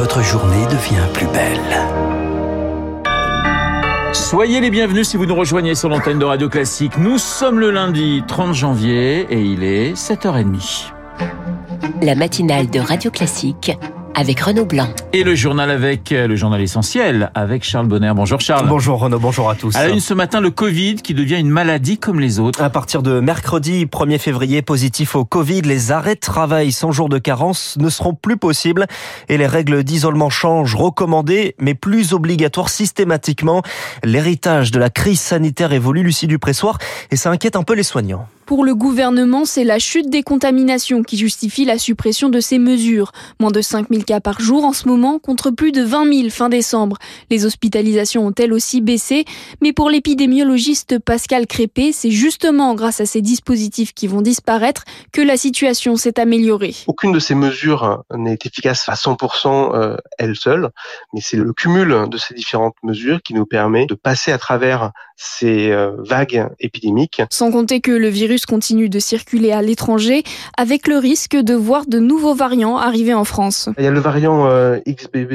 votre journée devient plus belle. Soyez les bienvenus si vous nous rejoignez sur l'antenne de Radio Classique. Nous sommes le lundi 30 janvier et il est 7h30. La matinale de Radio Classique avec Renaud Blanc. Et le journal avec euh, le journal essentiel avec Charles Bonner. Bonjour Charles. Bonjour Renaud, bonjour à tous. À la une ce matin, le Covid qui devient une maladie comme les autres. À partir de mercredi 1er février, positif au Covid, les arrêts de travail sans jour de carence ne seront plus possibles et les règles d'isolement changent, recommandées mais plus obligatoires systématiquement. L'héritage de la crise sanitaire évolue, Lucie Dupressoir, et ça inquiète un peu les soignants. Pour le gouvernement, c'est la chute des contaminations qui justifie la suppression de ces mesures. Moins de 5000 cas par jour en ce moment contre plus de 20 000 fin décembre. Les hospitalisations ont elles aussi baissé, mais pour l'épidémiologiste Pascal Crépé, c'est justement grâce à ces dispositifs qui vont disparaître que la situation s'est améliorée. Aucune de ces mesures n'est efficace à 100% euh, elle seule, mais c'est le cumul de ces différentes mesures qui nous permet de passer à travers ces euh, vagues épidémiques. Sans compter que le virus continue de circuler à l'étranger avec le risque de voir de nouveaux variants arriver en France. Il y a le variant euh, XBB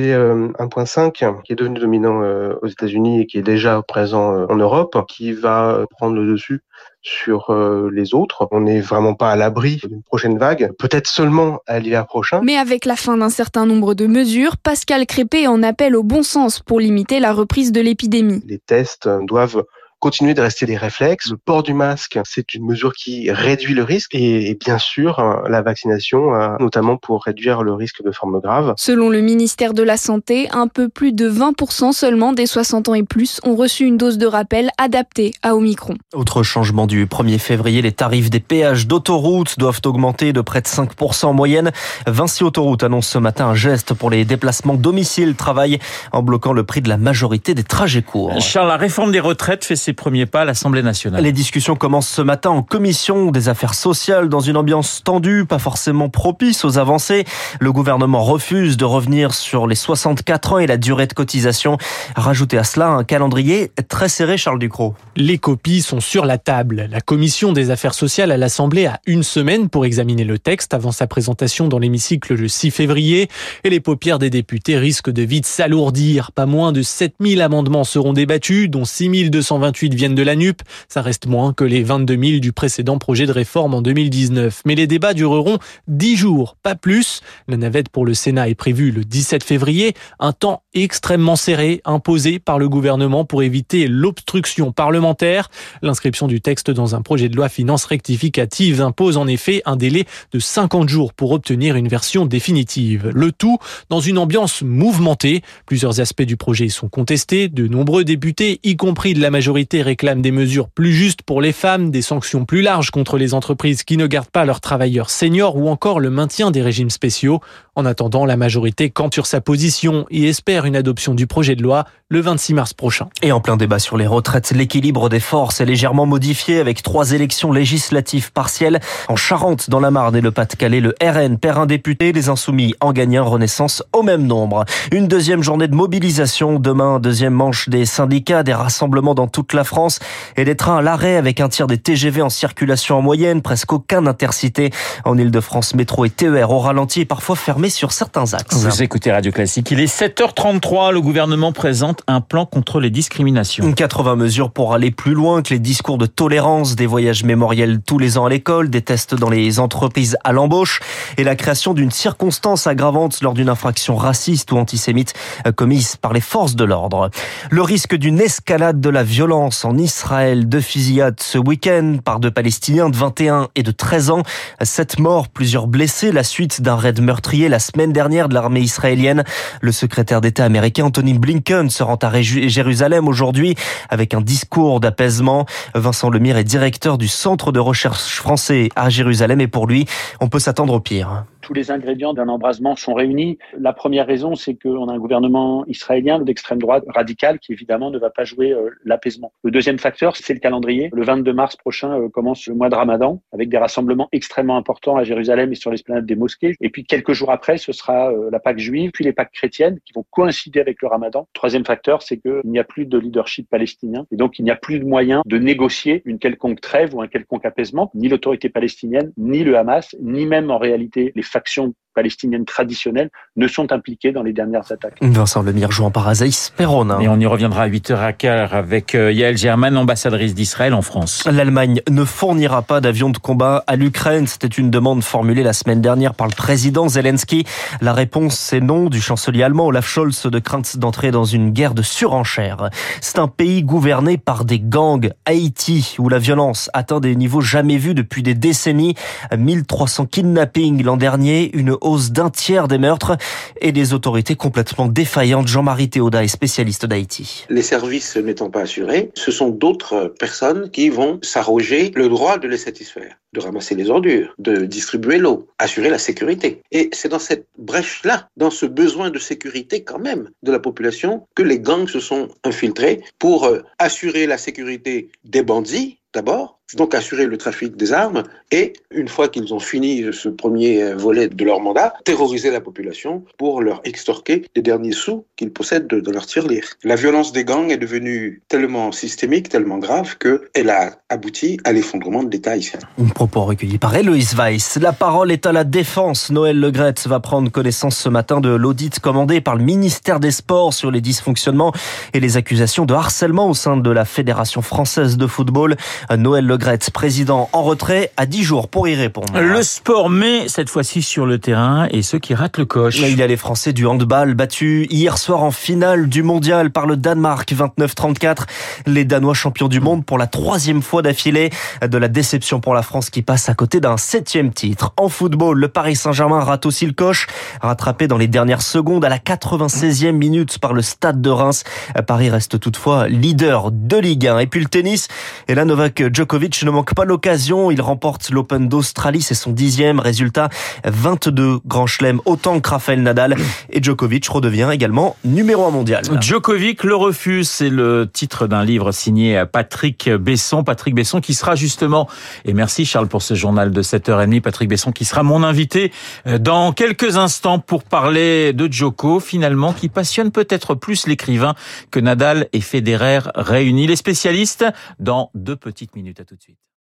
1.5 euh, qui est devenu dominant aux États-Unis et qui est déjà présent en Europe, qui va prendre le dessus sur les autres. On n'est vraiment pas à l'abri d'une prochaine vague, peut-être seulement à l'hiver prochain. Mais avec la fin d'un certain nombre de mesures, Pascal Crépé en appelle au bon sens pour limiter la reprise de l'épidémie. Les tests doivent continuer de rester des réflexes. Le port du masque, c'est une mesure qui réduit le risque et, bien sûr la vaccination, notamment pour réduire le risque de formes graves. Selon le ministère de la Santé, un peu plus de 20% seulement des 60 ans et plus ont reçu une dose de rappel adaptée à Omicron. Autre changement du 1er février, les tarifs des péages d'autoroute doivent augmenter de près de 5% en moyenne. Vinci Autoroute annonce ce matin un geste pour les déplacements domicile-travail en bloquant le prix de la majorité des trajets courts. Charles, la réforme des retraites fait ses premiers pas à l'Assemblée nationale. Les discussions commencent ce matin en commission des affaires sociales dans une ambiance tendue, pas forcément propice aux avancées. Le gouvernement refuse de revenir sur les 64 ans et la durée de cotisation. Rajouter à cela un calendrier très serré, Charles Ducrot. Les copies sont sur la table. La commission des affaires sociales à l'Assemblée a une semaine pour examiner le texte avant sa présentation dans l'hémicycle le 6 février. Et les paupières des députés risquent de vite s'alourdir. Pas moins de 7000 amendements seront débattus, dont 6228 viennent de la NUP. Ça reste moins que les 22 000 du précédent projet de réforme en 2019. Mais les débats dureront 10 jours, pas plus. La navette pour le Sénat est prévue le 17 février. Un temps extrêmement serré imposé par le gouvernement pour éviter l'obstruction parlementaire. L'inscription du texte dans un projet de loi finance rectificative impose en effet un délai de 50 jours pour obtenir une version définitive. Le tout dans une ambiance mouvementée. Plusieurs aspects du projet sont contestés. De nombreux députés, y compris de la majorité réclament des mesures plus justes pour les femmes, des sanctions plus larges contre les entreprises qui ne gardent pas leurs travailleurs seniors ou encore le maintien des régimes spéciaux. En attendant, la majorité campe sur sa position et espère une adoption du projet de loi le 26 mars prochain. Et en plein débat sur les retraites, l'équilibre des forces est légèrement modifié avec trois élections législatives partielles. En Charente, dans la Marne et le Pas-de-Calais, le RN perd un député, les Insoumis en gagnent un Renaissance au même nombre. Une deuxième journée de mobilisation demain, deuxième manche des syndicats, des rassemblements dans toute France et des trains à l'arrêt avec un tiers des TGV en circulation en moyenne, presque aucun intercité en Ile-de-France, métro et TER au ralenti et parfois fermé sur certains axes. Vous écoutez Radio Classique, il est 7h33, le gouvernement présente un plan contre les discriminations. 80 mesures pour aller plus loin que les discours de tolérance, des voyages mémoriels tous les ans à l'école, des tests dans les entreprises à l'embauche et la création d'une circonstance aggravante lors d'une infraction raciste ou antisémite commise par les forces de l'ordre. Le risque d'une escalade de la violence en Israël. Deux fusillades ce week-end par deux Palestiniens de 21 et de 13 ans. Sept morts, plusieurs blessés, la suite d'un raid meurtrier la semaine dernière de l'armée israélienne. Le secrétaire d'État américain Anthony Blinken se rend à Jérusalem aujourd'hui avec un discours d'apaisement. Vincent Lemire est directeur du centre de recherche français à Jérusalem et pour lui, on peut s'attendre au pire tous les ingrédients d'un embrasement sont réunis. La première raison, c'est qu'on a un gouvernement israélien d'extrême droite radical qui évidemment ne va pas jouer euh, l'apaisement. Le deuxième facteur, c'est le calendrier. Le 22 mars prochain euh, commence le mois de Ramadan avec des rassemblements extrêmement importants à Jérusalem et sur l'esplanade des mosquées. Et puis quelques jours après, ce sera euh, la Pâque juive, puis les Pâques chrétiennes qui vont coïncider avec le Ramadan. Troisième facteur, c'est qu'il n'y a plus de leadership palestinien et donc il n'y a plus de moyen de négocier une quelconque trêve ou un quelconque apaisement. Ni l'autorité palestinienne, ni le Hamas, ni même en réalité les factions palestiniennes traditionnelles ne sont impliquées dans les dernières attaques. Vincent Lemire jouant par Azaïs Perron. Et on y reviendra à 8h15 avec Yael German, ambassadrice d'Israël en France. L'Allemagne ne fournira pas d'avions de combat à l'Ukraine. C'était une demande formulée la semaine dernière par le président Zelensky. La réponse, c'est non du chancelier allemand Olaf Scholz de crainte d'entrer dans une guerre de surenchère. C'est un pays gouverné par des gangs. Haïti, où la violence atteint des niveaux jamais vus depuis des décennies. 1300 kidnappings l'an dernier, une d'un tiers des meurtres et des autorités complètement défaillantes. Jean-Marie Théoda est spécialiste d'Haïti. Les services n'étant pas assurés, ce sont d'autres personnes qui vont s'arroger le droit de les satisfaire de ramasser les ordures, de distribuer l'eau, assurer la sécurité. Et c'est dans cette brèche-là, dans ce besoin de sécurité quand même de la population, que les gangs se sont infiltrés pour assurer la sécurité des bandits d'abord, donc assurer le trafic des armes et, une fois qu'ils ont fini ce premier volet de leur mandat, terroriser la population pour leur extorquer les derniers sous qu'ils possèdent de, leur tirelire. La violence des gangs est devenue tellement systémique, tellement grave qu'elle a abouti à l'effondrement de l'État haïtien. Un propos recueilli par Héloïse Weiss. La parole est à la défense. Noël Legretz va prendre connaissance ce matin de l'audit commandé par le ministère des Sports sur les dysfonctionnements et les accusations de harcèlement au sein de la Fédération française de football. Noël Legretz, président en retrait, a 10 jours pour y répondre. Le sport, mais cette fois-ci sur le terrain et ceux qui ratent le coche. Il y a les Français du handball battus hier soir en finale du mondial par le Danemark 29-34. Les Danois champions du monde pour la troisième fois d'affilée. De la déception pour la France qui passe à côté d'un septième titre. En football, le Paris Saint-Germain rate aussi le coche. Rattrapé dans les dernières secondes à la 96e minute par le stade de Reims. Paris reste toutefois leader de Ligue 1. Et puis le tennis. Et là, Novak Djokovic ne manque pas l'occasion. Il remporte l'Open d'Australie. C'est son dixième résultat. 22 grands chelems, autant que Rafael Nadal. Et Djokovic redevient également numéro un mondial. Djokovic le refuse. C'est le titre d'un livre signé Patrick Besson. Patrick Besson qui sera justement, et merci Charles pour ce journal de 7h30, Patrick Besson qui sera mon invité dans quelques instants pour parler de Djoko, finalement, qui passionne peut-être plus l'écrivain que Nadal et Federer réunis. Les spécialistes dans deux petites minutes. À tout de suite.